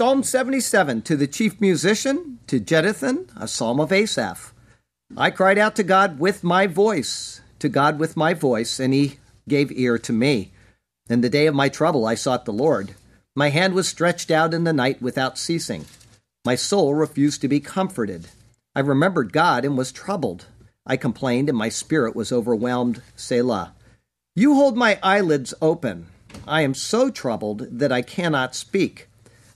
Psalm 77 to the chief musician, to Jeduthun, a psalm of Asaph. I cried out to God with my voice, to God with my voice, and he gave ear to me. In the day of my trouble I sought the Lord. My hand was stretched out in the night without ceasing. My soul refused to be comforted. I remembered God and was troubled. I complained, and my spirit was overwhelmed. Selah. You hold my eyelids open. I am so troubled that I cannot speak.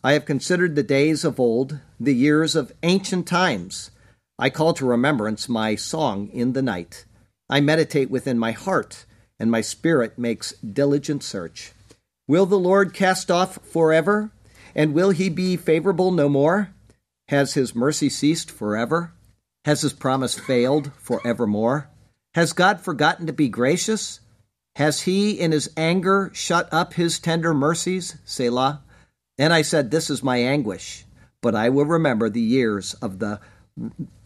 I have considered the days of old, the years of ancient times. I call to remembrance my song in the night. I meditate within my heart, and my spirit makes diligent search. Will the Lord cast off forever? And will he be favorable no more? Has his mercy ceased forever? Has his promise failed forevermore? Has God forgotten to be gracious? Has he in his anger shut up his tender mercies? Selah. And I said, This is my anguish, but I will remember the years of the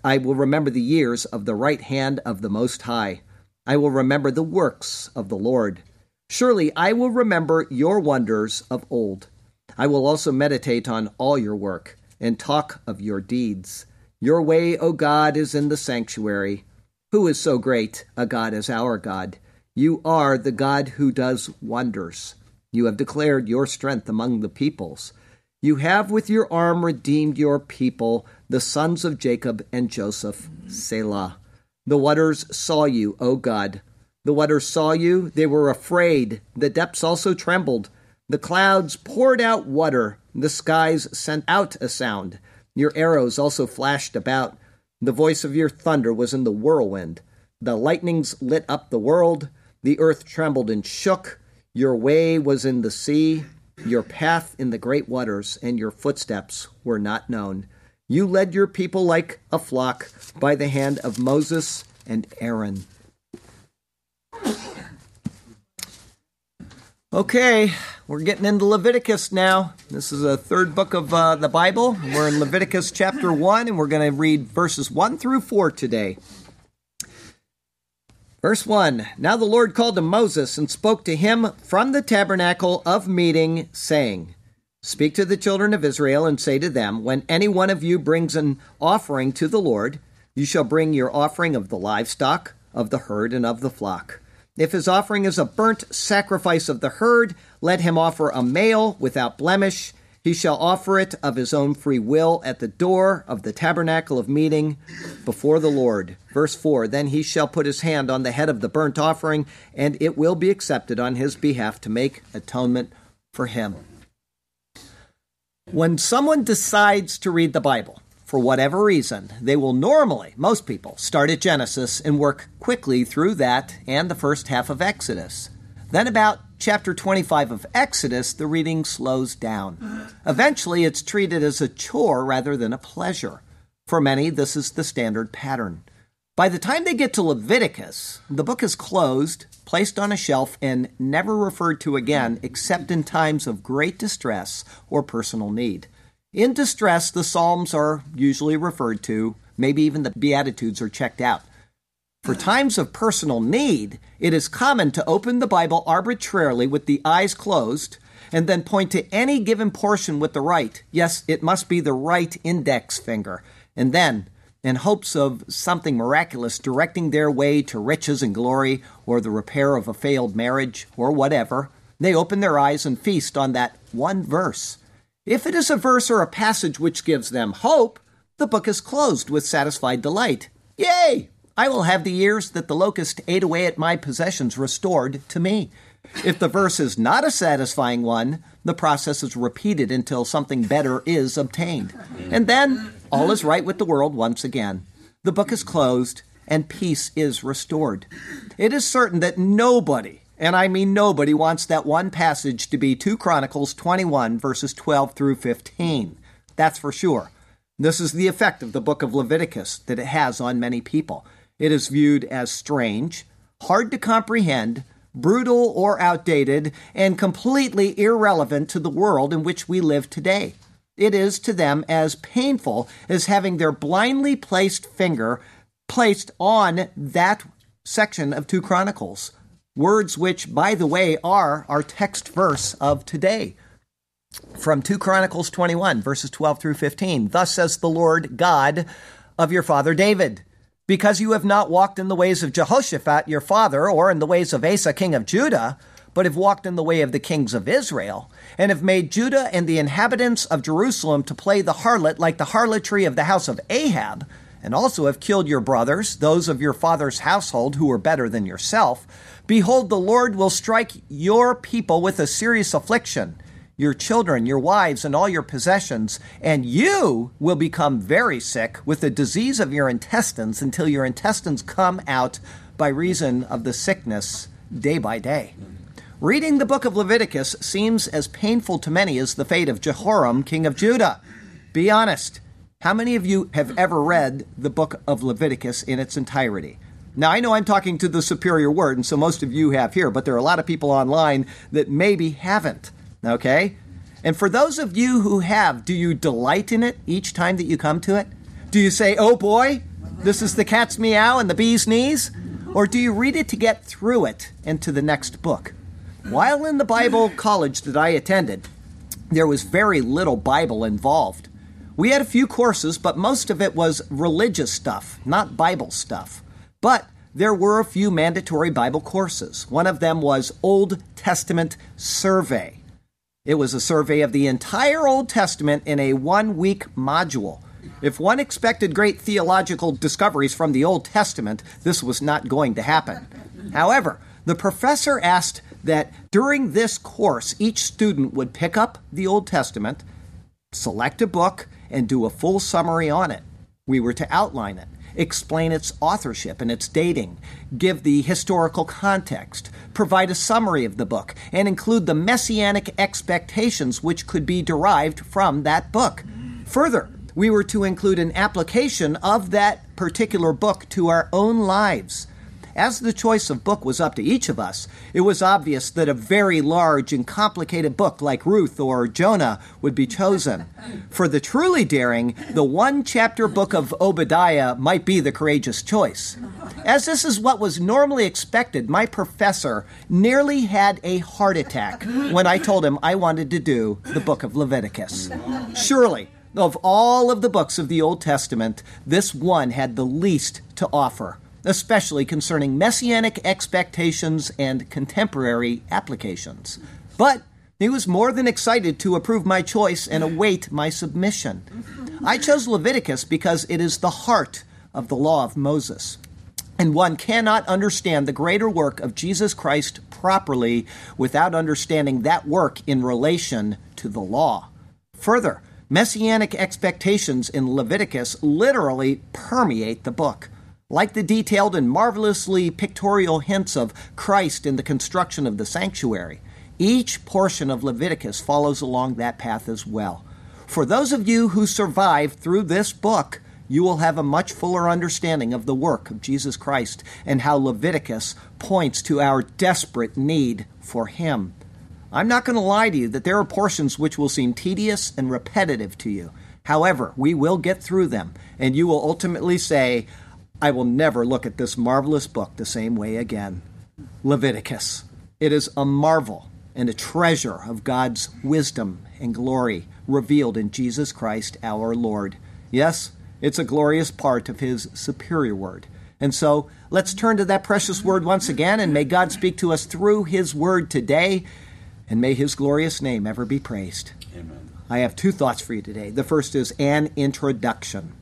I will remember the years of the right hand of the Most High. I will remember the works of the Lord. Surely I will remember your wonders of old. I will also meditate on all your work and talk of your deeds. Your way, O God, is in the sanctuary. Who is so great a God as our God? You are the God who does wonders. You have declared your strength among the peoples. You have with your arm redeemed your people, the sons of Jacob and Joseph. Selah. The waters saw you, O God. The waters saw you, they were afraid. The depths also trembled. The clouds poured out water. The skies sent out a sound. Your arrows also flashed about. The voice of your thunder was in the whirlwind. The lightnings lit up the world. The earth trembled and shook. Your way was in the sea, your path in the great waters, and your footsteps were not known. You led your people like a flock by the hand of Moses and Aaron. Okay, we're getting into Leviticus now. This is a third book of uh, the Bible. We're in Leviticus chapter 1, and we're going to read verses 1 through 4 today. Verse 1 Now the Lord called to Moses and spoke to him from the tabernacle of meeting, saying, Speak to the children of Israel and say to them, When any one of you brings an offering to the Lord, you shall bring your offering of the livestock, of the herd, and of the flock. If his offering is a burnt sacrifice of the herd, let him offer a male without blemish. He shall offer it of his own free will at the door of the tabernacle of meeting before the Lord. Verse 4 Then he shall put his hand on the head of the burnt offering, and it will be accepted on his behalf to make atonement for him. When someone decides to read the Bible, for whatever reason, they will normally, most people, start at Genesis and work quickly through that and the first half of Exodus. Then, about chapter 25 of Exodus, the reading slows down. Eventually, it's treated as a chore rather than a pleasure. For many, this is the standard pattern. By the time they get to Leviticus, the book is closed, placed on a shelf, and never referred to again except in times of great distress or personal need. In distress, the Psalms are usually referred to, maybe even the Beatitudes are checked out. For times of personal need, it is common to open the Bible arbitrarily with the eyes closed and then point to any given portion with the right. Yes, it must be the right index finger. And then, in hopes of something miraculous directing their way to riches and glory or the repair of a failed marriage or whatever, they open their eyes and feast on that one verse. If it is a verse or a passage which gives them hope, the book is closed with satisfied delight. Yay! I will have the years that the locust ate away at my possessions restored to me. If the verse is not a satisfying one, the process is repeated until something better is obtained. And then all is right with the world once again. The book is closed and peace is restored. It is certain that nobody, and I mean nobody, wants that one passage to be 2 Chronicles 21, verses 12 through 15. That's for sure. This is the effect of the book of Leviticus that it has on many people. It is viewed as strange, hard to comprehend, brutal or outdated, and completely irrelevant to the world in which we live today. It is to them as painful as having their blindly placed finger placed on that section of 2 Chronicles. Words which, by the way, are our text verse of today from 2 Chronicles 21, verses 12 through 15. Thus says the Lord God of your father David, because you have not walked in the ways of Jehoshaphat your father, or in the ways of Asa king of Judah, but have walked in the way of the kings of Israel, and have made Judah and the inhabitants of Jerusalem to play the harlot like the harlotry of the house of Ahab, and also have killed your brothers, those of your father's household who were better than yourself, behold, the Lord will strike your people with a serious affliction your children, your wives, and all your possessions, and you will become very sick with the disease of your intestines until your intestines come out by reason of the sickness day by day. Reading the book of Leviticus seems as painful to many as the fate of Jehoram, king of Judah. Be honest. How many of you have ever read the book of Leviticus in its entirety? Now, I know I'm talking to the superior word, and so most of you have here, but there are a lot of people online that maybe haven't. Okay? And for those of you who have, do you delight in it each time that you come to it? Do you say, oh boy, this is the cat's meow and the bee's knees? Or do you read it to get through it and to the next book? While in the Bible college that I attended, there was very little Bible involved. We had a few courses, but most of it was religious stuff, not Bible stuff. But there were a few mandatory Bible courses. One of them was Old Testament Survey. It was a survey of the entire Old Testament in a one week module. If one expected great theological discoveries from the Old Testament, this was not going to happen. However, the professor asked that during this course, each student would pick up the Old Testament, select a book, and do a full summary on it. We were to outline it explain its authorship and its dating, give the historical context, provide a summary of the book, and include the messianic expectations which could be derived from that book. Further, we were to include an application of that particular book to our own lives. As the choice of book was up to each of us, it was obvious that a very large and complicated book like Ruth or Jonah would be chosen. For the truly daring, the one chapter book of Obadiah might be the courageous choice. As this is what was normally expected, my professor nearly had a heart attack when I told him I wanted to do the book of Leviticus. Surely, of all of the books of the Old Testament, this one had the least to offer especially concerning messianic expectations and contemporary applications. But he was more than excited to approve my choice and await my submission. I chose Leviticus because it is the heart of the law of Moses. And one cannot understand the greater work of Jesus Christ properly without understanding that work in relation to the law. Further, messianic expectations in Leviticus literally permeate the book. Like the detailed and marvelously pictorial hints of Christ in the construction of the sanctuary, each portion of Leviticus follows along that path as well. For those of you who survive through this book, you will have a much fuller understanding of the work of Jesus Christ and how Leviticus points to our desperate need for Him. I'm not going to lie to you that there are portions which will seem tedious and repetitive to you. However, we will get through them, and you will ultimately say, I will never look at this marvelous book the same way again. Leviticus. It is a marvel and a treasure of God's wisdom and glory revealed in Jesus Christ our Lord. Yes, it's a glorious part of His superior word. And so let's turn to that precious word once again, and may God speak to us through His word today, and may His glorious name ever be praised. Amen. I have two thoughts for you today. The first is an introduction.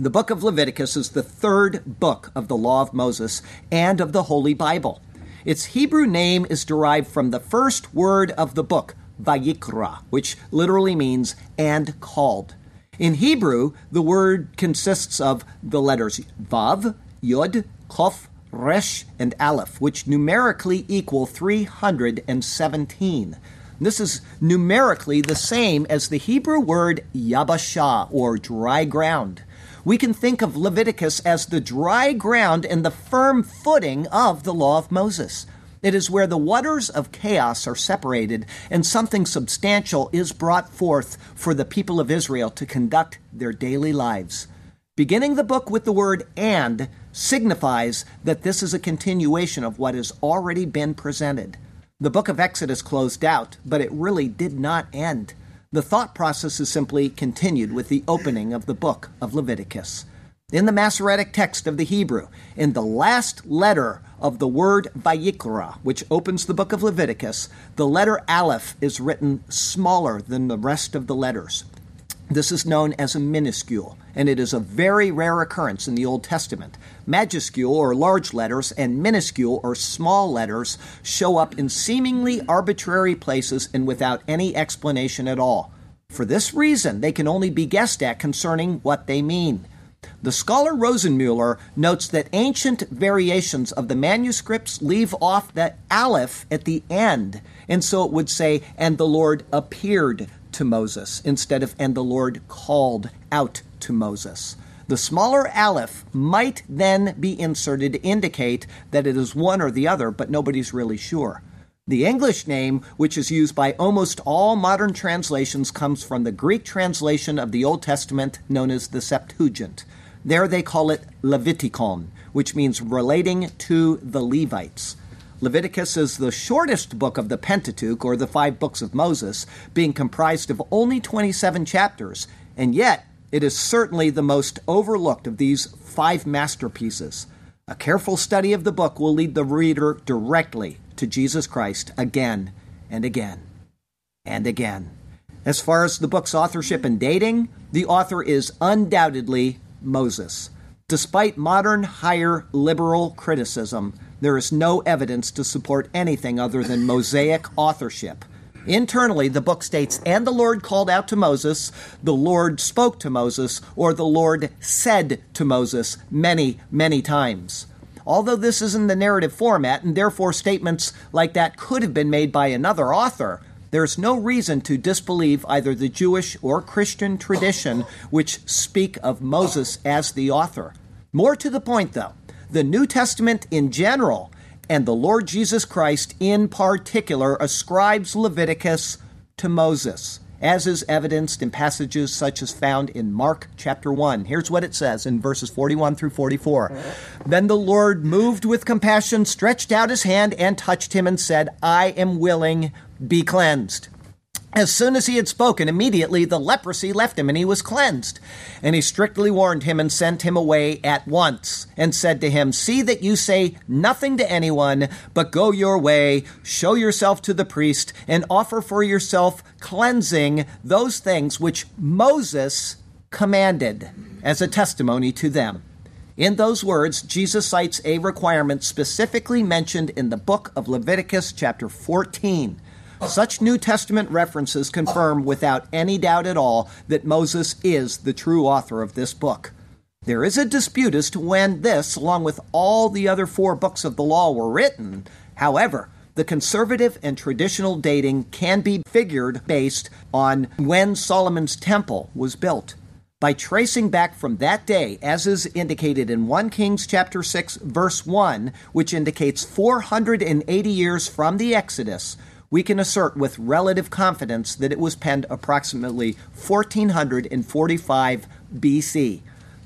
The book of Leviticus is the third book of the Law of Moses and of the Holy Bible. Its Hebrew name is derived from the first word of the book, Vayikra, which literally means and called. In Hebrew, the word consists of the letters Vav, Yod, Kof, Resh, and Aleph, which numerically equal 317. This is numerically the same as the Hebrew word yabashah, or dry ground. We can think of Leviticus as the dry ground and the firm footing of the law of Moses. It is where the waters of chaos are separated and something substantial is brought forth for the people of Israel to conduct their daily lives. Beginning the book with the word and signifies that this is a continuation of what has already been presented. The book of Exodus closed out, but it really did not end. The thought process is simply continued with the opening of the book of Leviticus. In the Masoretic text of the Hebrew, in the last letter of the word Vayikra, which opens the book of Leviticus, the letter Aleph is written smaller than the rest of the letters. This is known as a minuscule, and it is a very rare occurrence in the Old Testament. Majuscule or large letters and minuscule or small letters show up in seemingly arbitrary places and without any explanation at all. For this reason, they can only be guessed at concerning what they mean. The scholar Rosenmuller notes that ancient variations of the manuscripts leave off the aleph at the end, and so it would say, and the Lord appeared to Moses instead of, and the Lord called out to Moses. The smaller aleph might then be inserted to indicate that it is one or the other, but nobody's really sure. The English name, which is used by almost all modern translations, comes from the Greek translation of the Old Testament known as the Septuagint. There they call it Leviticon, which means relating to the Levites. Leviticus is the shortest book of the Pentateuch, or the five books of Moses, being comprised of only 27 chapters, and yet it is certainly the most overlooked of these five masterpieces. A careful study of the book will lead the reader directly to Jesus Christ again and again and again. As far as the book's authorship and dating, the author is undoubtedly Moses. Despite modern higher liberal criticism, there is no evidence to support anything other than Mosaic authorship. Internally, the book states, and the Lord called out to Moses, the Lord spoke to Moses, or the Lord said to Moses many, many times. Although this is in the narrative format, and therefore statements like that could have been made by another author, there is no reason to disbelieve either the Jewish or Christian tradition which speak of Moses as the author. More to the point, though, the New Testament in general and the Lord Jesus Christ in particular ascribes Leviticus to Moses, as is evidenced in passages such as found in Mark chapter 1. Here's what it says in verses 41 through 44. Then the Lord, moved with compassion, stretched out his hand and touched him and said, I am willing, be cleansed. As soon as he had spoken, immediately the leprosy left him, and he was cleansed. And he strictly warned him and sent him away at once, and said to him, See that you say nothing to anyone, but go your way, show yourself to the priest, and offer for yourself cleansing those things which Moses commanded as a testimony to them. In those words, Jesus cites a requirement specifically mentioned in the book of Leviticus, chapter 14 such New Testament references confirm without any doubt at all that Moses is the true author of this book. There is a dispute as to when this, along with all the other four books of the law, were written. However, the conservative and traditional dating can be figured based on when Solomon's temple was built. By tracing back from that day, as is indicated in 1 Kings chapter 6 verse 1, which indicates 480 years from the Exodus, we can assert with relative confidence that it was penned approximately 1445 BC.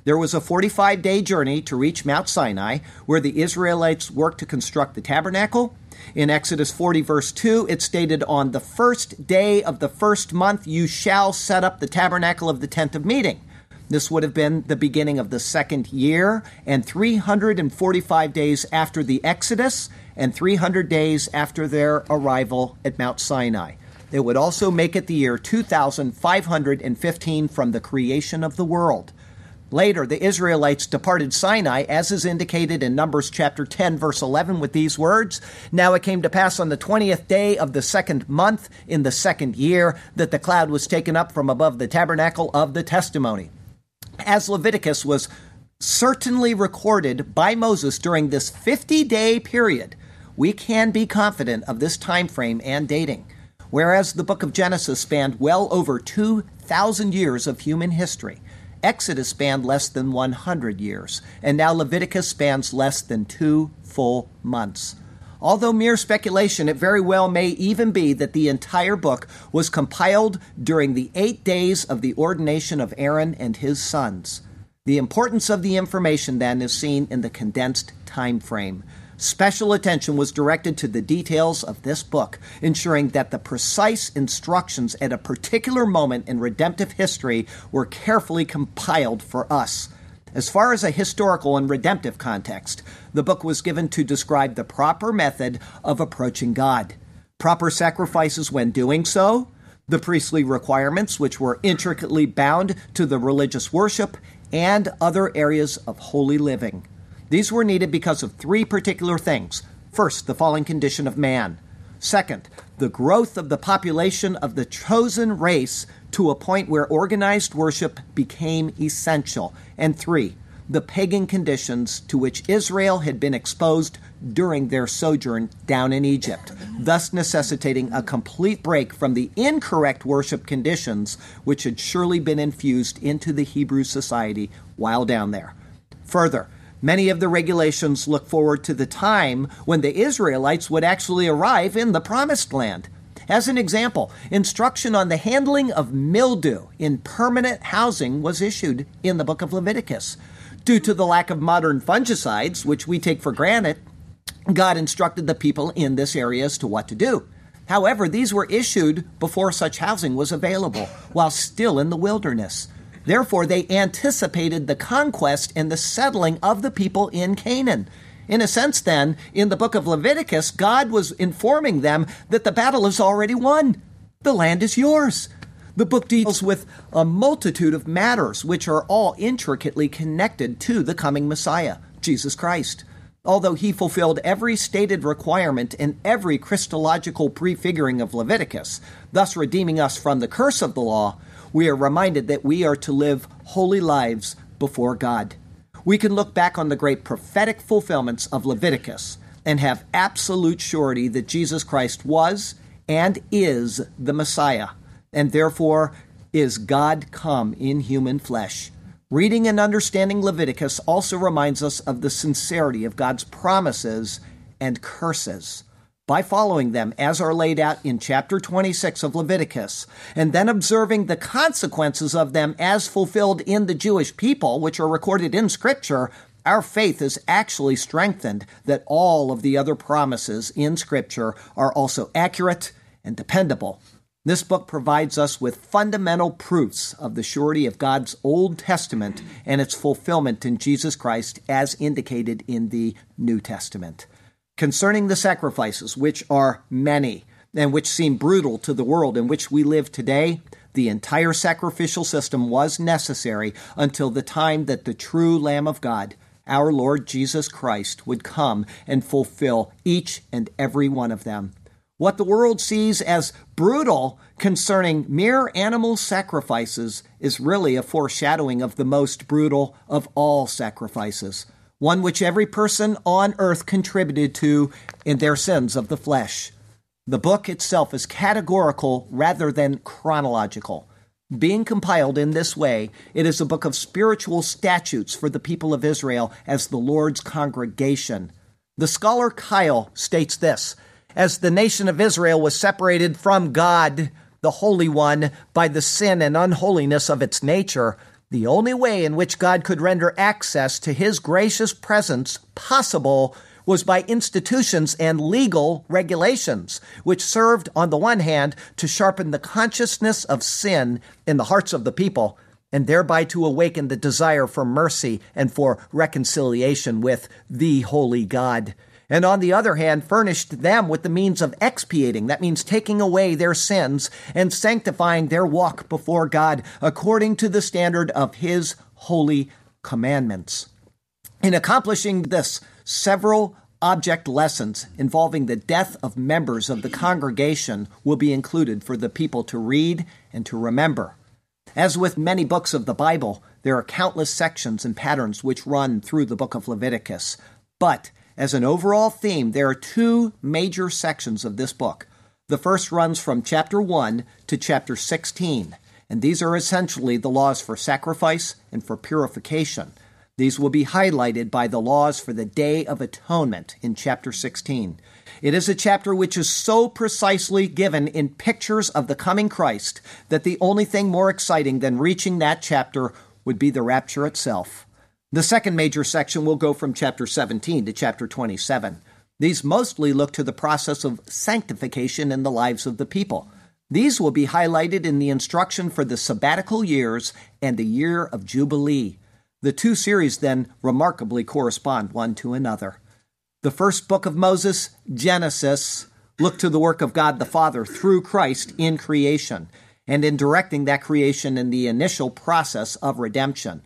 There was a 45 day journey to reach Mount Sinai, where the Israelites worked to construct the tabernacle. In Exodus 40, verse 2, it stated, On the first day of the first month you shall set up the tabernacle of the tent of meeting. This would have been the beginning of the second year, and 345 days after the Exodus, and 300 days after their arrival at Mount Sinai. They would also make it the year 2515 from the creation of the world. Later, the Israelites departed Sinai, as is indicated in Numbers chapter 10, verse 11, with these words Now it came to pass on the 20th day of the second month in the second year that the cloud was taken up from above the tabernacle of the testimony. As Leviticus was certainly recorded by Moses during this 50 day period, we can be confident of this time frame and dating. Whereas the book of Genesis spanned well over 2,000 years of human history, Exodus spanned less than 100 years, and now Leviticus spans less than two full months. Although mere speculation, it very well may even be that the entire book was compiled during the eight days of the ordination of Aaron and his sons. The importance of the information then is seen in the condensed time frame. Special attention was directed to the details of this book, ensuring that the precise instructions at a particular moment in redemptive history were carefully compiled for us. As far as a historical and redemptive context, the book was given to describe the proper method of approaching God, proper sacrifices when doing so, the priestly requirements, which were intricately bound to the religious worship, and other areas of holy living. These were needed because of three particular things. First, the fallen condition of man. Second, the growth of the population of the chosen race to a point where organized worship became essential. And three, the pagan conditions to which Israel had been exposed during their sojourn down in Egypt, thus necessitating a complete break from the incorrect worship conditions which had surely been infused into the Hebrew society while down there. Further, many of the regulations look forward to the time when the Israelites would actually arrive in the Promised Land. As an example, instruction on the handling of mildew in permanent housing was issued in the book of Leviticus. Due to the lack of modern fungicides, which we take for granted, God instructed the people in this area as to what to do. However, these were issued before such housing was available, while still in the wilderness. Therefore, they anticipated the conquest and the settling of the people in Canaan. In a sense, then, in the book of Leviticus, God was informing them that the battle is already won. The land is yours. The book deals with a multitude of matters which are all intricately connected to the coming Messiah, Jesus Christ. Although he fulfilled every stated requirement in every Christological prefiguring of Leviticus, thus redeeming us from the curse of the law, we are reminded that we are to live holy lives before God we can look back on the great prophetic fulfillments of Leviticus and have absolute surety that Jesus Christ was and is the Messiah, and therefore is God come in human flesh. Reading and understanding Leviticus also reminds us of the sincerity of God's promises and curses by following them as are laid out in chapter 26 of Leviticus, and then observing the consequences of them as fulfilled in the Jewish people, which are recorded in Scripture, our faith is actually strengthened that all of the other promises in Scripture are also accurate and dependable. This book provides us with fundamental proofs of the surety of God's Old Testament and its fulfillment in Jesus Christ as indicated in the New Testament concerning the sacrifices, which are many and which seem brutal to the world in which we live today, the entire sacrificial system was necessary until the time that the true Lamb of God, our Lord Jesus Christ, would come and fulfill each and every one of them. What the world sees as brutal concerning mere animal sacrifices is really a foreshadowing of the most brutal of all sacrifices one which every person on earth contributed to in their sins of the flesh. The book itself is categorical rather than chronological. Being compiled in this way, it is a book of spiritual statutes for the people of Israel as the Lord's congregation. The scholar Keil states this As the nation of Israel was separated from God, the Holy One, by the sin and unholiness of its nature, the only way in which God could render access to his gracious presence possible was by institutions and legal regulations, which served, on the one hand, to sharpen the consciousness of sin in the hearts of the people, and thereby to awaken the desire for mercy and for reconciliation with the holy God and on the other hand, furnished them with the means of expiating. That means taking away their sins and sanctifying their walk before God according to the standard of His holy commandments. In accomplishing this, several object lessons involving the death of members of the congregation will be included for the people to read and to remember. As with many books of the Bible, there are countless sections and patterns which run through the book of Leviticus. But as an overall theme, there are two major sections of this book. The first runs from chapter 1 to chapter 16, and these are essentially the laws for sacrifice and for purification. These will be highlighted by the laws for the Day of Atonement in chapter 16. It is a chapter which is so precisely given in pictures of the coming Christ that the only thing more exciting than reaching that chapter would be the rapture itself. The second major section will go from chapter 17 to chapter 27. These mostly look to the process of sanctification in the lives of the people. These will be highlighted in the instruction for the sabbatical years and the year of Jubilee. The two series then remarkably correspond one to another. The first book of Moses, Genesis, looked to the work of God the Father through Christ in creation and in directing that creation in the initial process of redemption.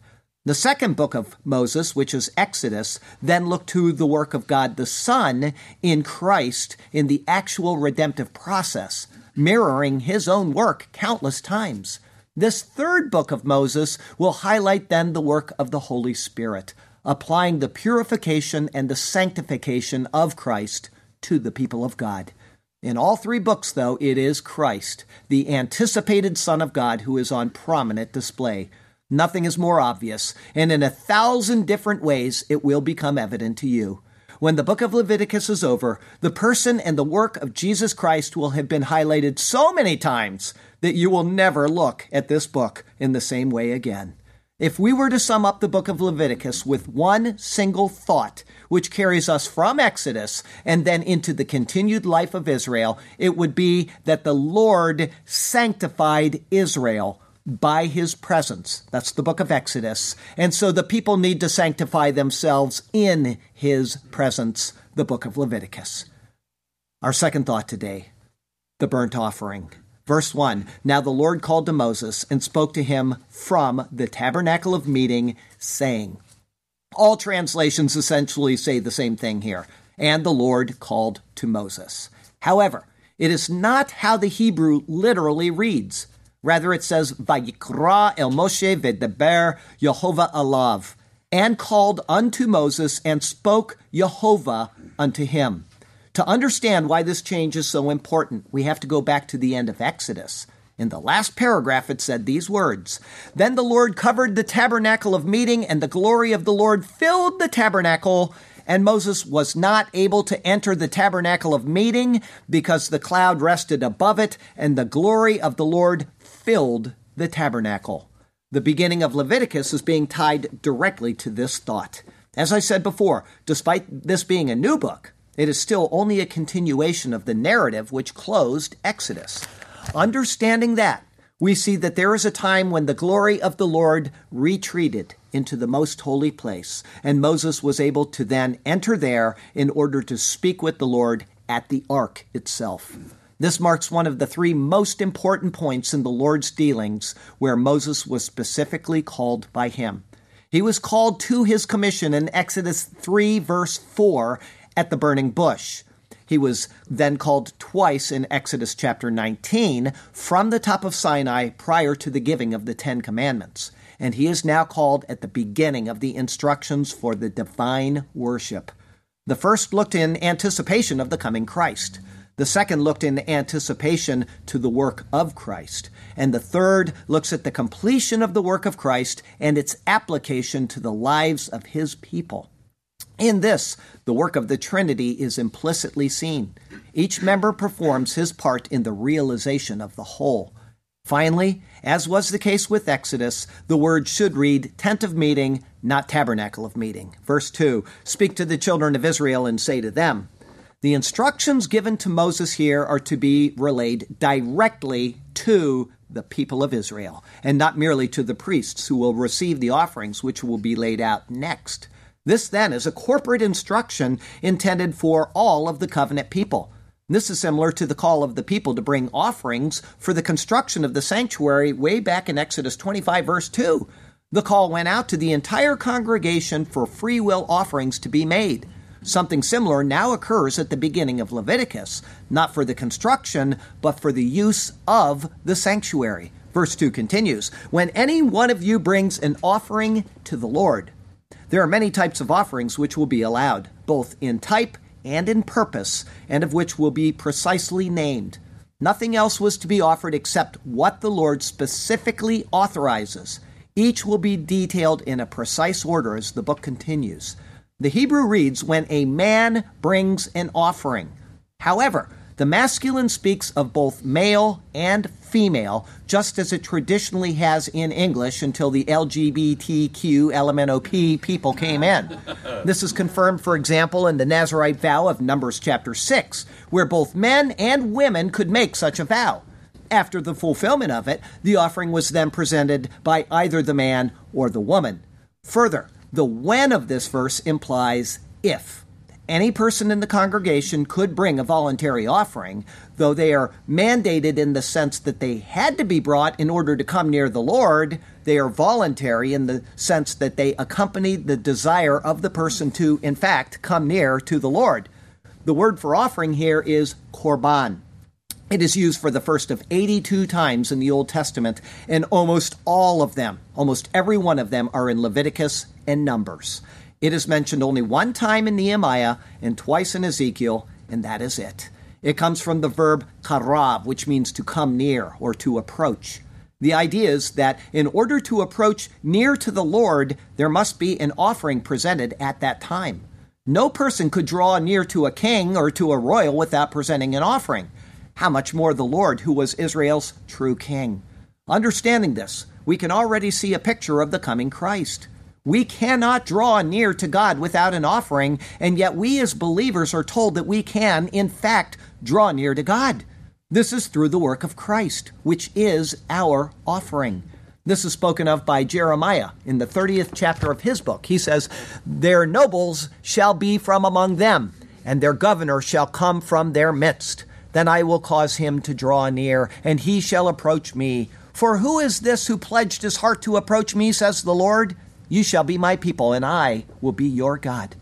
The second book of Moses, which is Exodus, then looked to the work of God the Son in Christ in the actual redemptive process, mirroring his own work countless times. This third book of Moses will highlight then the work of the Holy Spirit, applying the purification and the sanctification of Christ to the people of God. In all three books, though, it is Christ, the anticipated Son of God, who is on prominent display. Nothing is more obvious, and in a thousand different ways it will become evident to you. When the book of Leviticus is over, the person and the work of Jesus Christ will have been highlighted so many times that you will never look at this book in the same way again. If we were to sum up the book of Leviticus with one single thought, which carries us from Exodus and then into the continued life of Israel, it would be that the Lord sanctified Israel by his presence. That's the book of Exodus. And so the people need to sanctify themselves in his presence, the book of Leviticus. Our second thought today the burnt offering. Verse 1 Now the Lord called to Moses and spoke to him from the tabernacle of meeting, saying, All translations essentially say the same thing here. And the Lord called to Moses. However, it is not how the Hebrew literally reads. Rather, it says, Vayikra el Moshe vedeber Yehovah alav, and called unto Moses and spoke Jehovah unto him. To understand why this change is so important, we have to go back to the end of Exodus. In the last paragraph, it said these words Then the Lord covered the tabernacle of meeting, and the glory of the Lord filled the tabernacle. And Moses was not able to enter the tabernacle of meeting because the cloud rested above it, and the glory of the Lord filled the tabernacle. The beginning of Leviticus is being tied directly to this thought. As I said before, despite this being a new book, it is still only a continuation of the narrative which closed Exodus. Understanding that, we see that there is a time when the glory of the Lord retreated into the most holy place, and Moses was able to then enter there in order to speak with the Lord at the ark itself. This marks one of the three most important points in the Lord's dealings where Moses was specifically called by him. He was called to his commission in Exodus 3, verse 4, at the burning bush. He was then called twice in Exodus chapter 19 from the top of Sinai prior to the giving of the Ten Commandments. And he is now called at the beginning of the instructions for the divine worship. The first looked in anticipation of the coming Christ. The second looked in anticipation to the work of Christ. And the third looks at the completion of the work of Christ and its application to the lives of his people. In this, the work of the Trinity is implicitly seen. Each member performs his part in the realization of the whole. Finally, as was the case with Exodus, the word should read tent of meeting, not tabernacle of meeting. Verse 2 Speak to the children of Israel and say to them, the instructions given to Moses here are to be relayed directly to the people of Israel, and not merely to the priests who will receive the offerings which will be laid out next. This then is a corporate instruction intended for all of the covenant people. This is similar to the call of the people to bring offerings for the construction of the sanctuary way back in Exodus 25, verse 2. The call went out to the entire congregation for free will offerings to be made. Something similar now occurs at the beginning of Leviticus, not for the construction, but for the use of the sanctuary. Verse 2 continues When any one of you brings an offering to the Lord, there are many types of offerings which will be allowed, both in type and in purpose, and of which will be precisely named. Nothing else was to be offered except what the Lord specifically authorizes. Each will be detailed in a precise order as the book continues. The Hebrew reads, When a man brings an offering. However, the masculine speaks of both male and female, just as it traditionally has in English until the LGBTQ LMNOP people came in. This is confirmed, for example, in the Nazarite vow of Numbers chapter 6, where both men and women could make such a vow. After the fulfillment of it, the offering was then presented by either the man or the woman. Further, the when of this verse implies if any person in the congregation could bring a voluntary offering, though they are mandated in the sense that they had to be brought in order to come near the Lord. They are voluntary in the sense that they accompany the desire of the person to, in fact, come near to the Lord. The word for offering here is korban. It is used for the first of 82 times in the Old Testament, and almost all of them, almost every one of them, are in Leviticus and Numbers. It is mentioned only one time in Nehemiah and twice in Ezekiel, and that is it. It comes from the verb karav, which means to come near or to approach. The idea is that in order to approach near to the Lord, there must be an offering presented at that time. No person could draw near to a king or to a royal without presenting an offering. How much more the Lord, who was Israel's true king? Understanding this, we can already see a picture of the coming Christ. We cannot draw near to God without an offering, and yet we as believers are told that we can, in fact, draw near to God. This is through the work of Christ, which is our offering. This is spoken of by Jeremiah in the 30th chapter of his book. He says, Their nobles shall be from among them, and their governor shall come from their midst. Then I will cause him to draw near, and he shall approach me. For who is this who pledged his heart to approach me, says the Lord? You shall be my people, and I will be your God.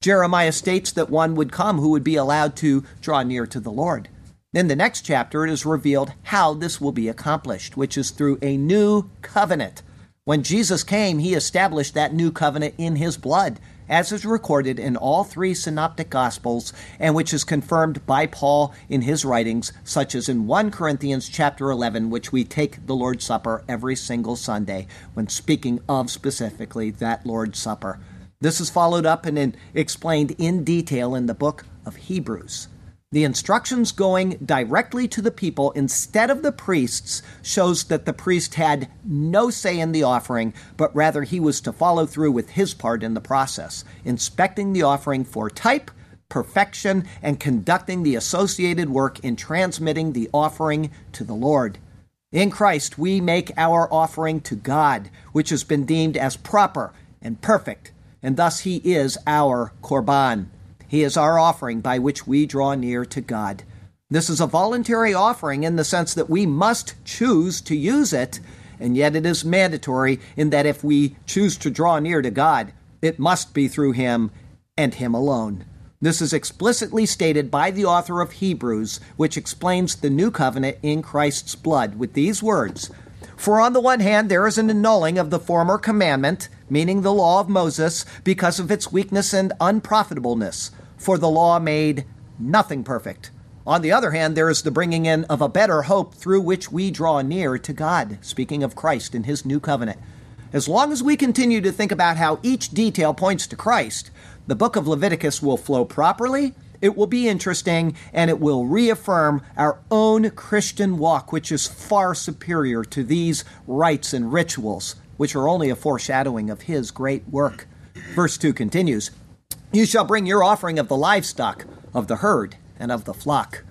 Jeremiah states that one would come who would be allowed to draw near to the Lord. In the next chapter, it is revealed how this will be accomplished, which is through a new covenant. When Jesus came, he established that new covenant in his blood, as is recorded in all three synoptic gospels and which is confirmed by Paul in his writings such as in 1 Corinthians chapter 11 which we take the Lord's Supper every single Sunday when speaking of specifically that Lord's Supper. This is followed up and explained in detail in the book of Hebrews. The instructions going directly to the people instead of the priests shows that the priest had no say in the offering, but rather he was to follow through with his part in the process, inspecting the offering for type, perfection, and conducting the associated work in transmitting the offering to the Lord. In Christ, we make our offering to God, which has been deemed as proper and perfect, and thus he is our korban. He is our offering by which we draw near to God. This is a voluntary offering in the sense that we must choose to use it, and yet it is mandatory in that if we choose to draw near to God, it must be through Him and Him alone. This is explicitly stated by the author of Hebrews, which explains the new covenant in Christ's blood with these words For on the one hand, there is an annulling of the former commandment, meaning the law of Moses, because of its weakness and unprofitableness for the law made nothing perfect. On the other hand, there is the bringing in of a better hope through which we draw near to God, speaking of Christ and his new covenant. As long as we continue to think about how each detail points to Christ, the book of Leviticus will flow properly, it will be interesting, and it will reaffirm our own Christian walk, which is far superior to these rites and rituals, which are only a foreshadowing of his great work. Verse 2 continues you shall bring your offering of the livestock, of the herd, and of the flock.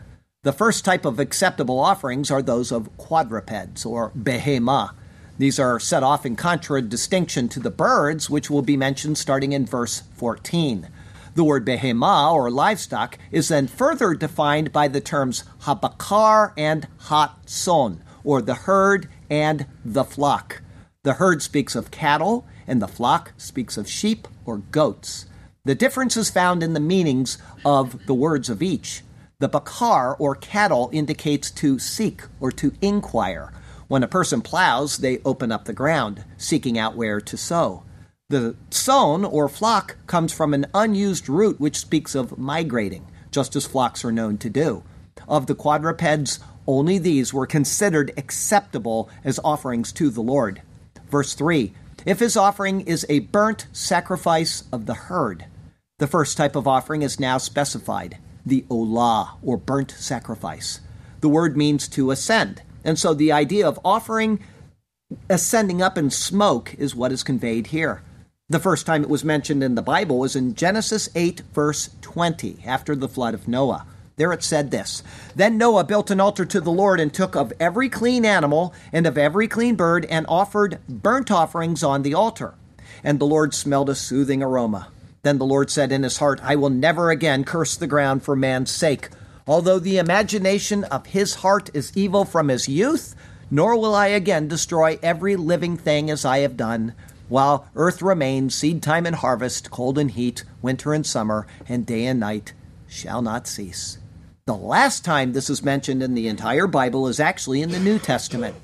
The first type of acceptable offerings are those of quadrupeds, or behemah. These are set off in contradistinction to the birds, which will be mentioned starting in verse 14. The word behemah, or livestock, is then further defined by the terms habakar and hatson, or the herd and the flock. The herd speaks of cattle, and the flock speaks of sheep or goats. The difference is found in the meanings of the words of each. The bakar, or cattle, indicates to seek or to inquire. When a person plows, they open up the ground, seeking out where to sow. The tson, or flock, comes from an unused root which speaks of migrating, just as flocks are known to do. Of the quadrupeds, Only these were considered acceptable as offerings to the Lord. Verse 3 If his offering is a burnt sacrifice of the herd, the first type of offering is now specified the olah, or burnt sacrifice. The word means to ascend. And so the idea of offering ascending up in smoke is what is conveyed here. The first time it was mentioned in the Bible was in Genesis 8, verse 20, after the flood of Noah. There it said this Then Noah built an altar to the Lord and took of every clean animal and of every clean bird and offered burnt offerings on the altar. And the Lord smelled a soothing aroma. Then the Lord said in his heart, I will never again curse the ground for man's sake. Although the imagination of his heart is evil from his youth, nor will I again destroy every living thing as I have done. While earth remains, seed time and harvest, cold and heat, winter and summer, and day and night shall not cease. The last time this is mentioned in the entire Bible is actually in the New Testament.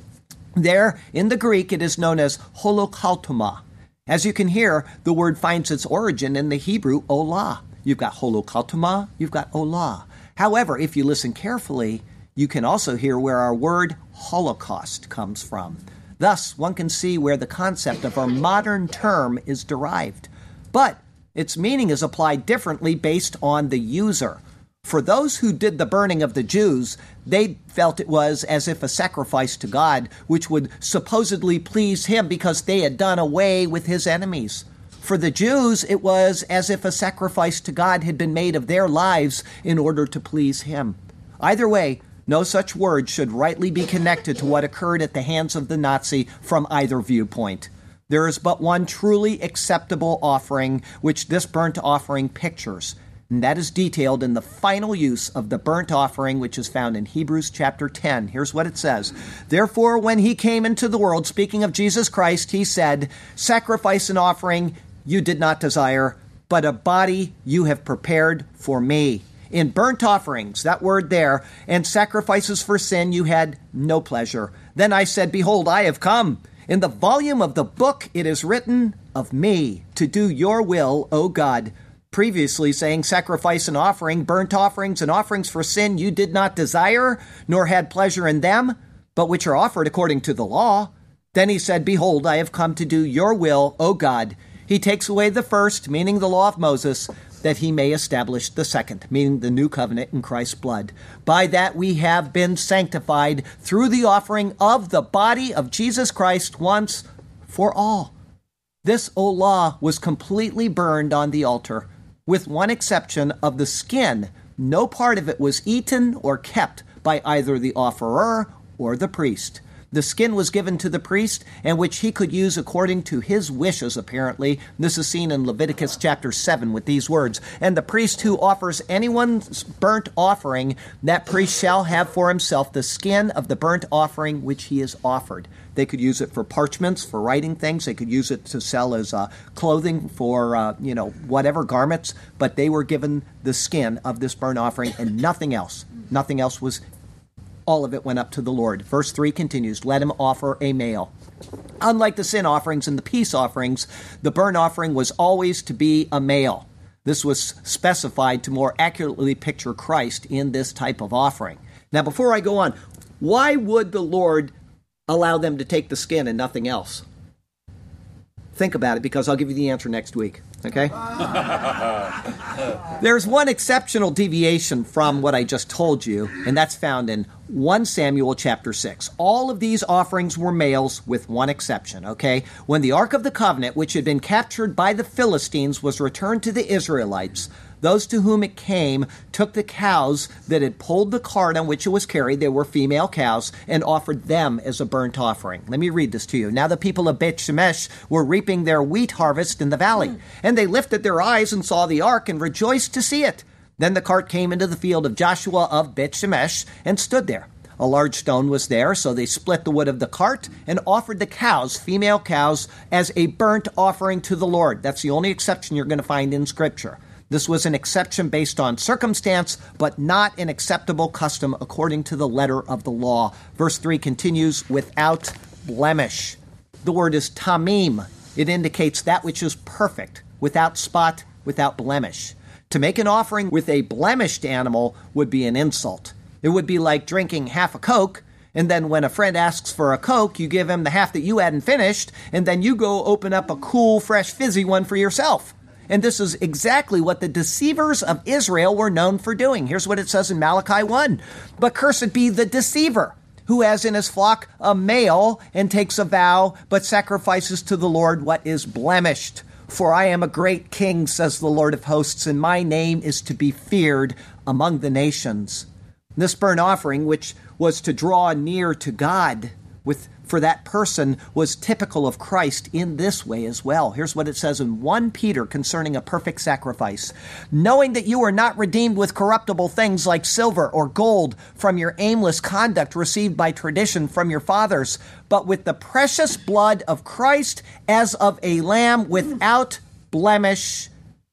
There, in the Greek, it is known as holokautoma. As you can hear, the word finds its origin in the Hebrew olah. You've got holokautoma, you've got olah. However, if you listen carefully, you can also hear where our word Holocaust comes from. Thus, one can see where the concept of our modern term is derived. But its meaning is applied differently based on the user. For those who did the burning of the Jews, they felt it was as if a sacrifice to God, which would supposedly please Him because they had done away with His enemies. For the Jews, it was as if a sacrifice to God had been made of their lives in order to please Him. Either way, no such word should rightly be connected to what occurred at the hands of the Nazi from either viewpoint. There is but one truly acceptable offering, which this burnt offering pictures, and that is detailed in the final use of the burnt offering, which is found in Hebrews chapter 10. Here's what it says Therefore, when he came into the world, speaking of Jesus Christ, he said, Sacrifice and offering you did not desire, but a body you have prepared for me in burnt offerings, that word there, and sacrifices for sin you had no pleasure. Then I said, Behold, I have come. In the volume of the book it is written of me to do your will, O God. Previously saying, Sacrifice and offering, burnt offerings and offerings for sin you did not desire, nor had pleasure in them, but which are offered according to the law. Then he said, Behold, I have come to do your will, O God. He takes away the first, meaning the law of Moses, that he may establish the second, meaning the new covenant in Christ's blood. By that we have been sanctified through the offering of the body of Jesus Christ once for all. This olah was completely burned on the altar, with one exception of the skin. No part of it was eaten or kept by either the offerer or the priest. The skin was given to the priest, and which he could use according to his wishes, apparently. This is seen in Leviticus chapter 7 with these words And the priest who offers anyone's burnt offering, that priest shall have for himself the skin of the burnt offering which he has offered. They could use it for parchments, for writing things. They could use it to sell as uh, clothing for, uh, you know, whatever garments. But they were given the skin of this burnt offering and nothing else. Nothing else was all of it went up to the Lord. Verse 3 continues Let him offer a male. Unlike the sin offerings and the peace offerings, the burnt offering was always to be a male. This was specified to more accurately picture Christ in this type of offering. Now, before I go on, why would the Lord allow them to take the skin and nothing else? Think about it because I'll give you the answer next week. Okay? There's one exceptional deviation from what I just told you, and that's found in 1 Samuel chapter 6. All of these offerings were males with one exception, okay? When the Ark of the Covenant, which had been captured by the Philistines, was returned to the Israelites, those to whom it came took the cows that had pulled the cart on which it was carried, they were female cows, and offered them as a burnt offering. Let me read this to you. Now the people of Beth Shemesh were reaping their wheat harvest in the valley, hmm. and they lifted their eyes and saw the ark and rejoiced to see it. Then the cart came into the field of Joshua of Beth Shemesh and stood there. A large stone was there, so they split the wood of the cart and offered the cows, female cows, as a burnt offering to the Lord. That's the only exception you're going to find in Scripture. This was an exception based on circumstance, but not an acceptable custom according to the letter of the law. Verse 3 continues without blemish. The word is tamim. It indicates that which is perfect, without spot, without blemish. To make an offering with a blemished animal would be an insult. It would be like drinking half a Coke, and then when a friend asks for a Coke, you give him the half that you hadn't finished, and then you go open up a cool, fresh, fizzy one for yourself. And this is exactly what the deceivers of Israel were known for doing. Here's what it says in Malachi 1 But cursed be the deceiver who has in his flock a male and takes a vow, but sacrifices to the Lord what is blemished. For I am a great king, says the Lord of hosts, and my name is to be feared among the nations. This burnt offering, which was to draw near to God with for that person was typical of Christ in this way as well. Here's what it says in 1 Peter concerning a perfect sacrifice. Knowing that you are not redeemed with corruptible things like silver or gold from your aimless conduct received by tradition from your fathers, but with the precious blood of Christ as of a lamb without blemish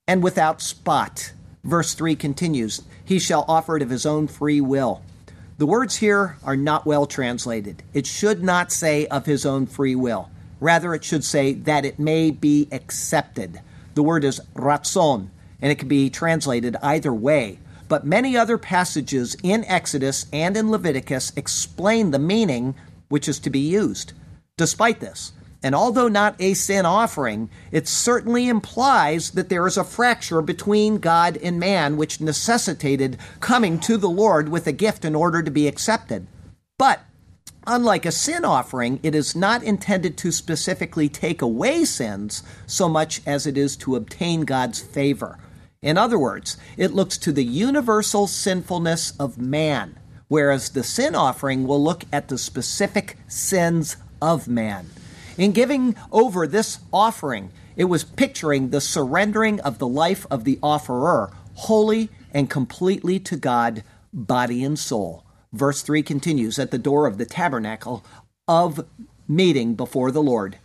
and without spot. Verse 3 continues He shall offer it of his own free will. The words here are not well translated. It should not say of his own free will. Rather, it should say that it may be accepted. The word is ratzon, and it can be translated either way. But many other passages in Exodus and in Leviticus explain the meaning which is to be used. Despite this, and although not a sin offering, it certainly implies that there is a fracture between God and man, which necessitated coming to the Lord with a gift in order to be accepted. But Unlike a sin offering, it is not intended to specifically take away sins so much as it is to obtain God's favor. In other words, it looks to the universal sinfulness of man, whereas the sin offering will look at the specific sins of man. In giving over this offering, it was picturing the surrendering of the life of the offerer wholly and completely to God, body and soul. Verse 3 continues at the door of the tabernacle of meeting before the Lord.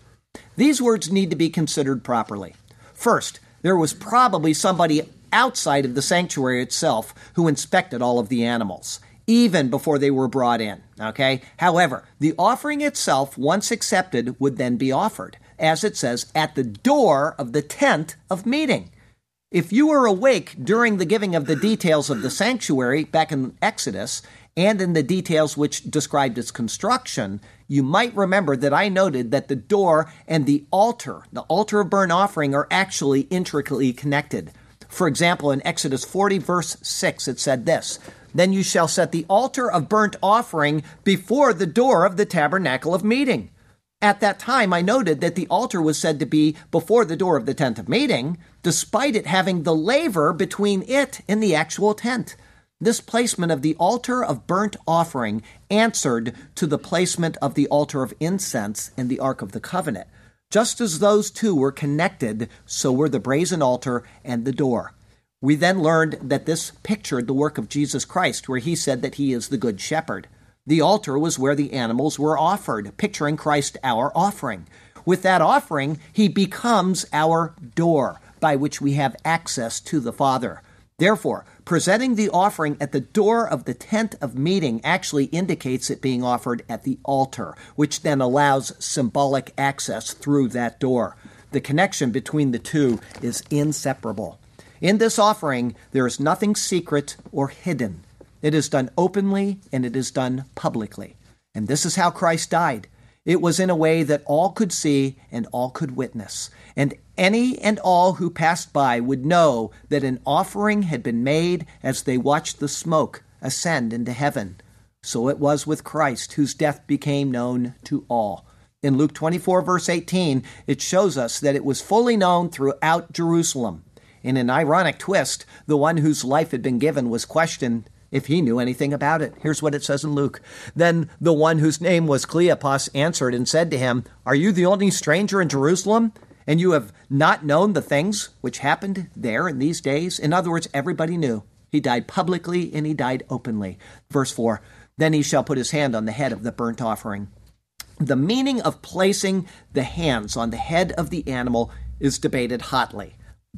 These words need to be considered properly. First, there was probably somebody outside of the sanctuary itself who inspected all of the animals even before they were brought in. Okay? However, the offering itself, once accepted, would then be offered, as it says, at the door of the tent of meeting. If you were awake during the giving of the details of the sanctuary back in Exodus and in the details which described its construction, you might remember that I noted that the door and the altar, the altar of burnt offering, are actually intricately connected. For example, in Exodus 40, verse 6, it said this then you shall set the altar of burnt offering before the door of the tabernacle of meeting. At that time, I noted that the altar was said to be before the door of the tent of meeting, despite it having the laver between it and the actual tent. This placement of the altar of burnt offering answered to the placement of the altar of incense in the Ark of the Covenant. Just as those two were connected, so were the brazen altar and the door. We then learned that this pictured the work of Jesus Christ, where he said that he is the Good Shepherd. The altar was where the animals were offered, picturing Christ our offering. With that offering, he becomes our door by which we have access to the Father. Therefore, presenting the offering at the door of the tent of meeting actually indicates it being offered at the altar, which then allows symbolic access through that door. The connection between the two is inseparable. In this offering, there is nothing secret or hidden. It is done openly and it is done publicly. And this is how Christ died. It was in a way that all could see and all could witness. And any and all who passed by would know that an offering had been made as they watched the smoke ascend into heaven. So it was with Christ, whose death became known to all. In Luke 24, verse 18, it shows us that it was fully known throughout Jerusalem. In an ironic twist, the one whose life had been given was questioned if he knew anything about it. Here's what it says in Luke. Then the one whose name was Cleopas answered and said to him, Are you the only stranger in Jerusalem? And you have not known the things which happened there in these days? In other words, everybody knew. He died publicly and he died openly. Verse 4 Then he shall put his hand on the head of the burnt offering. The meaning of placing the hands on the head of the animal is debated hotly.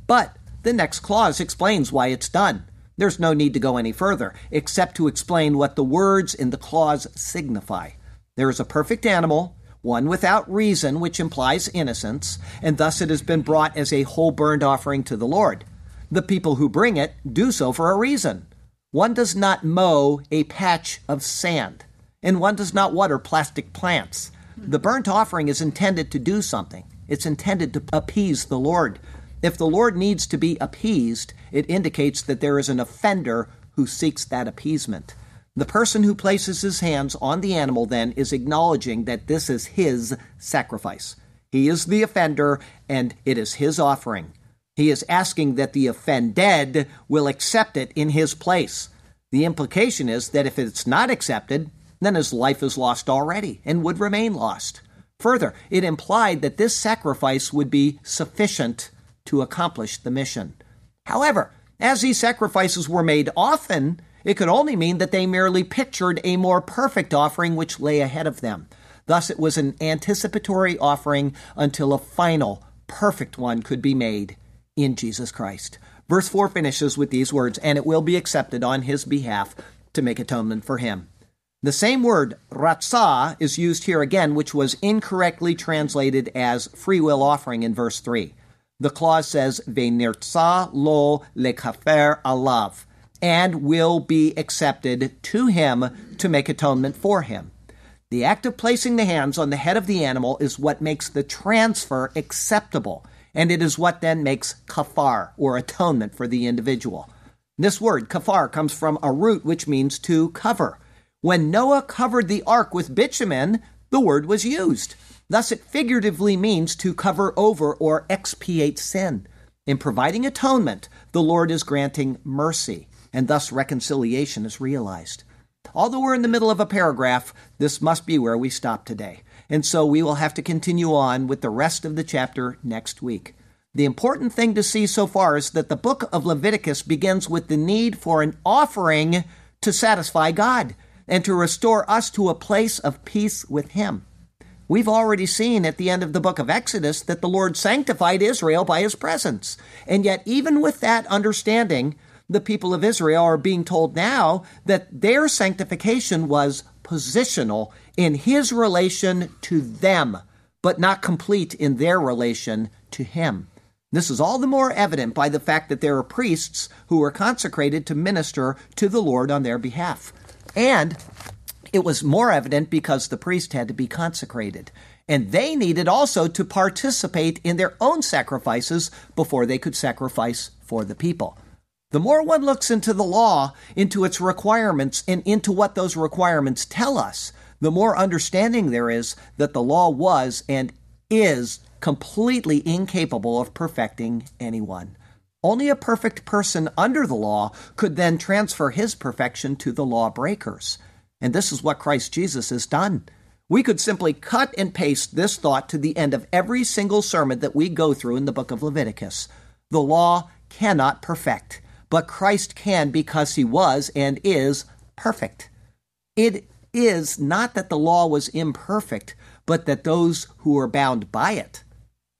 But the next clause explains why it's done. There's no need to go any further, except to explain what the words in the clause signify. There is a perfect animal, one without reason, which implies innocence, and thus it has been brought as a whole burnt offering to the Lord. The people who bring it do so for a reason. One does not mow a patch of sand, and one does not water plastic plants. The burnt offering is intended to do something. It's intended to appease the Lord. If the Lord needs to be appeased, it indicates that there is an offender who seeks that appeasement. The person who places his hands on the animal then is acknowledging that this is his sacrifice. He is the offender and it is his offering. He is asking that the offended will accept it in his place. The implication is that if it's not accepted, then his life is lost already and would remain lost. Further, it implied that this sacrifice would be sufficient to accomplish the mission. However, as these sacrifices were made often, it could only mean that they merely pictured a more perfect offering which lay ahead of them. Thus, it was an anticipatory offering until a final, perfect one could be made in Jesus Christ. Verse 4 finishes with these words, and it will be accepted on his behalf to make atonement for him. The same word, ratzah, is used here again, which was incorrectly translated as free will offering in verse 3. The clause says, Ve'nirtza lo lekafer alav and will be accepted to him to make atonement for him. The act of placing the hands on the head of the animal is what makes the transfer acceptable, and it is what then makes kafar, or atonement for the individual. This word, kafar, comes from a root which means to cover. When Noah covered the ark with bitumen, the word was used. Thus, it figuratively means to cover over or expiate sin. In providing atonement, the Lord is granting mercy and thus reconciliation is realized. Although we're in the middle of a paragraph, this must be where we stop today. And so we will have to continue on with the rest of the chapter next week. The important thing to see so far is that the book of Leviticus begins with the need for an offering to satisfy God and to restore us to a place of peace with Him. We've already seen at the end of the book of Exodus that the Lord sanctified Israel by His presence. And yet, even with that understanding, the people of Israel are being told now that their sanctification was positional in his relation to them, but not complete in their relation to him. This is all the more evident by the fact that there are priests who were consecrated to minister to the Lord on their behalf. And it was more evident because the priest had to be consecrated. And they needed also to participate in their own sacrifices before they could sacrifice for the people. The more one looks into the law, into its requirements, and into what those requirements tell us, the more understanding there is that the law was and is completely incapable of perfecting anyone. Only a perfect person under the law could then transfer his perfection to the lawbreakers. And this is what Christ Jesus has done. We could simply cut and paste this thought to the end of every single sermon that we go through in the book of Leviticus. The law cannot perfect but Christ can because he was and is perfect. It is not that the law was imperfect, but that those who are bound by it,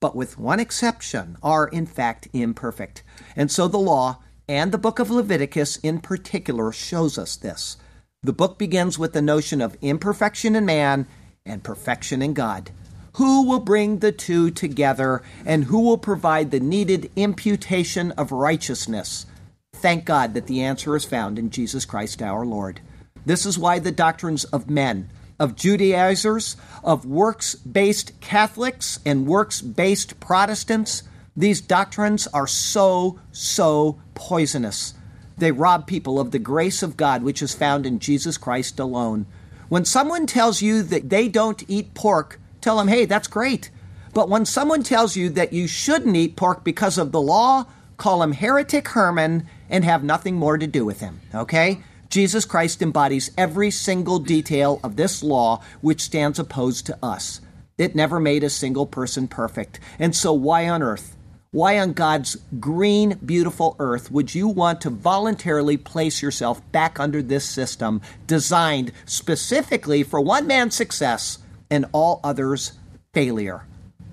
but with one exception, are in fact imperfect. And so the law, and the book of Leviticus in particular, shows us this. The book begins with the notion of imperfection in man and perfection in God. Who will bring the two together, and who will provide the needed imputation of righteousness? Thank God that the answer is found in Jesus Christ our Lord. This is why the doctrines of men, of Judaizers, of works based Catholics, and works based Protestants, these doctrines are so, so poisonous. They rob people of the grace of God which is found in Jesus Christ alone. When someone tells you that they don't eat pork, tell them, hey, that's great. But when someone tells you that you shouldn't eat pork because of the law, call him Heretic Herman, and have nothing more to do with him. Okay? Jesus Christ embodies every single detail of this law which stands opposed to us. It never made a single person perfect. And so, why on earth? Why on God's green, beautiful earth would you want to voluntarily place yourself back under this system designed specifically for one man's success and all others' failure?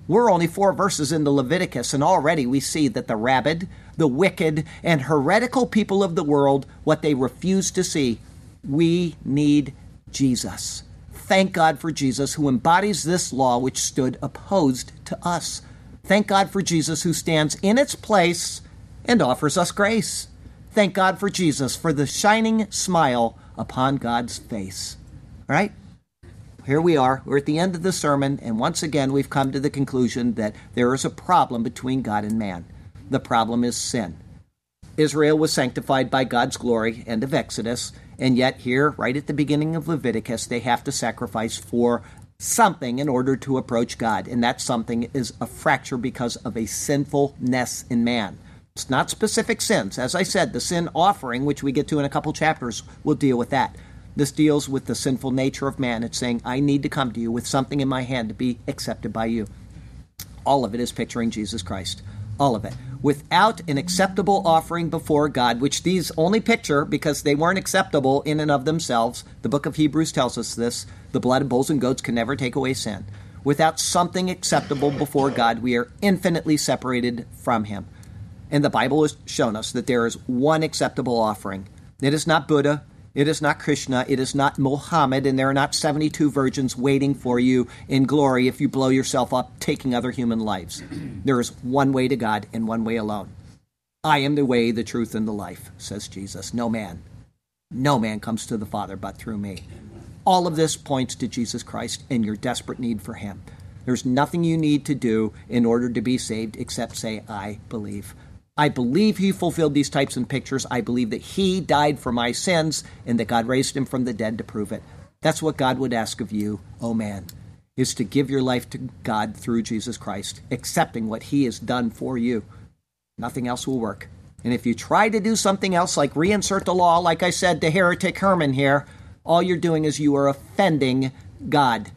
We're only four verses into Leviticus, and already we see that the rabid, the wicked, and heretical people of the world, what they refuse to see, we need Jesus. Thank God for Jesus who embodies this law which stood opposed to us. Thank God for Jesus who stands in its place and offers us grace. thank God for Jesus, for the shining smile upon God's face. All right? Here we are. We're at the end of the sermon, and once again, we've come to the conclusion that there is a problem between God and man. The problem is sin. Israel was sanctified by God's glory, end of Exodus, and yet here, right at the beginning of Leviticus, they have to sacrifice for something in order to approach God, and that something is a fracture because of a sinfulness in man. It's not specific sins. As I said, the sin offering, which we get to in a couple chapters, will deal with that. This deals with the sinful nature of man. It's saying, I need to come to you with something in my hand to be accepted by you. All of it is picturing Jesus Christ. All of it without an acceptable offering before God, which these only picture because they weren't acceptable in and of themselves. The book of Hebrews tells us this the blood of bulls and goats can never take away sin. Without something acceptable before God, we are infinitely separated from Him. And the Bible has shown us that there is one acceptable offering. It is not Buddha, it is not Krishna. It is not Mohammed. And there are not 72 virgins waiting for you in glory if you blow yourself up taking other human lives. There is one way to God and one way alone. I am the way, the truth, and the life, says Jesus. No man, no man comes to the Father but through me. All of this points to Jesus Christ and your desperate need for Him. There's nothing you need to do in order to be saved except say, I believe. I believe he fulfilled these types and pictures. I believe that he died for my sins and that God raised him from the dead to prove it. That's what God would ask of you, oh man, is to give your life to God through Jesus Christ, accepting what he has done for you. Nothing else will work. And if you try to do something else, like reinsert the law, like I said to Heretic Herman here, all you're doing is you are offending God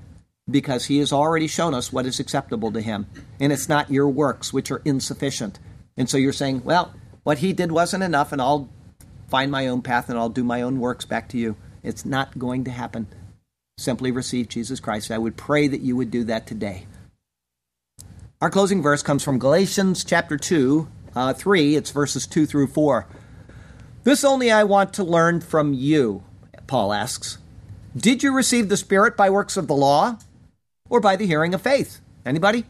because he has already shown us what is acceptable to him. And it's not your works, which are insufficient. And so you're saying, well, what he did wasn't enough, and I'll find my own path and I'll do my own works back to you. It's not going to happen. Simply receive Jesus Christ. I would pray that you would do that today. Our closing verse comes from Galatians chapter 2, uh, 3. It's verses 2 through 4. This only I want to learn from you, Paul asks. Did you receive the Spirit by works of the law or by the hearing of faith? Anybody?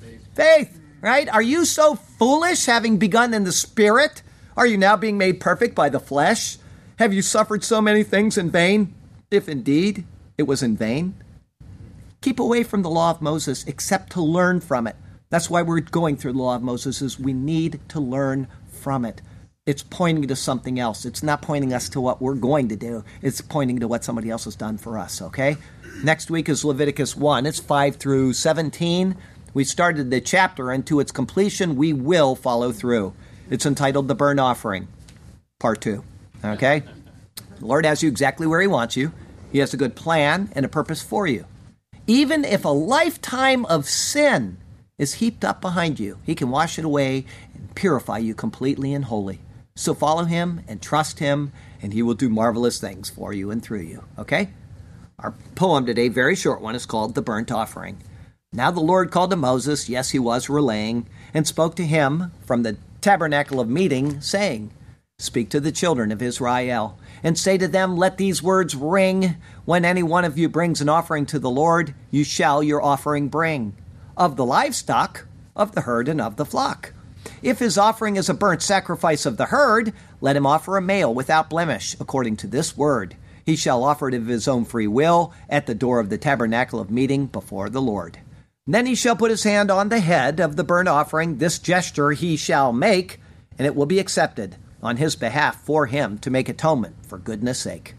Faith. faith right? Are you so foolish, having begun in the spirit? Are you now being made perfect by the flesh? Have you suffered so many things in vain, if indeed it was in vain? Keep away from the law of Moses except to learn from it. That's why we're going through the law of Moses is we need to learn from it. It's pointing to something else. It's not pointing us to what we're going to do. It's pointing to what somebody else has done for us, okay? Next week is Leviticus 1. It's 5 through 17. We started the chapter, and to its completion, we will follow through. It's entitled The Burnt Offering, Part 2. Okay? The Lord has you exactly where He wants you. He has a good plan and a purpose for you. Even if a lifetime of sin is heaped up behind you, He can wash it away and purify you completely and wholly. So follow Him and trust Him, and He will do marvelous things for you and through you. Okay? Our poem today, very short one, is called The Burnt Offering. Now the Lord called to Moses, yes, he was relaying, and spoke to him from the tabernacle of meeting, saying, Speak to the children of Israel, and say to them, Let these words ring. When any one of you brings an offering to the Lord, you shall your offering bring. Of the livestock, of the herd, and of the flock. If his offering is a burnt sacrifice of the herd, let him offer a male without blemish, according to this word. He shall offer it of his own free will at the door of the tabernacle of meeting before the Lord. Then he shall put his hand on the head of the burnt offering. This gesture he shall make, and it will be accepted on his behalf for him to make atonement for goodness sake.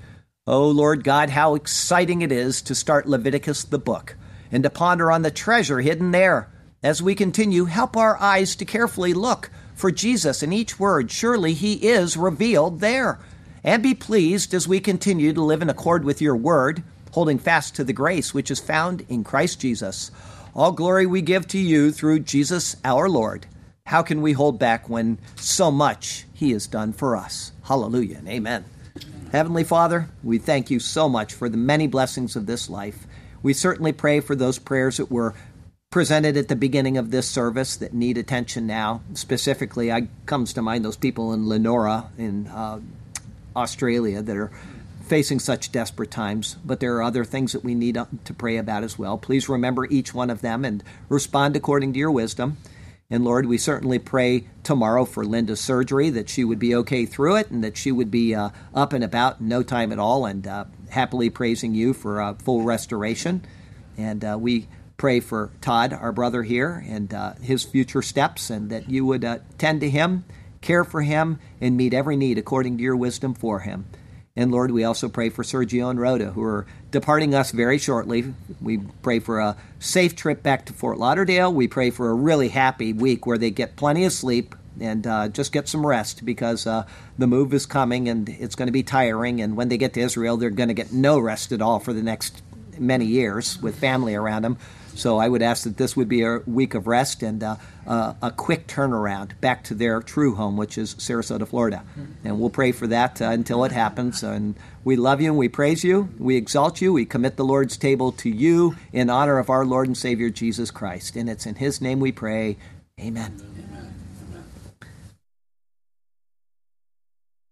O oh, Lord God, how exciting it is to start Leviticus the book and to ponder on the treasure hidden there. As we continue, help our eyes to carefully look for Jesus in each word. Surely he is revealed there. And be pleased as we continue to live in accord with your word, holding fast to the grace which is found in Christ Jesus. All glory we give to you through Jesus our Lord. How can we hold back when so much He has done for us? Hallelujah and amen. Heavenly Father, we thank you so much for the many blessings of this life. We certainly pray for those prayers that were presented at the beginning of this service that need attention now. Specifically, I comes to mind those people in Lenora in uh, Australia that are facing such desperate times, but there are other things that we need to pray about as well. Please remember each one of them and respond according to your wisdom. And Lord, we certainly pray tomorrow for Linda's surgery that she would be okay through it and that she would be uh, up and about in no time at all and uh, happily praising you for uh, full restoration. And uh, we pray for Todd, our brother here, and uh, his future steps, and that you would uh, tend to him, care for him, and meet every need according to your wisdom for him. And Lord, we also pray for Sergio and Rhoda, who are departing us very shortly. We pray for a safe trip back to Fort Lauderdale. We pray for a really happy week where they get plenty of sleep and uh, just get some rest because uh, the move is coming and it's going to be tiring. And when they get to Israel, they're going to get no rest at all for the next many years with family around them. So I would ask that this would be a week of rest and uh, uh, a quick turnaround back to their true home, which is Sarasota, Florida. And we'll pray for that uh, until it happens. And we love you and we praise you. We exalt you. We commit the Lord's table to you in honor of our Lord and Savior Jesus Christ. And it's in His name we pray. Amen.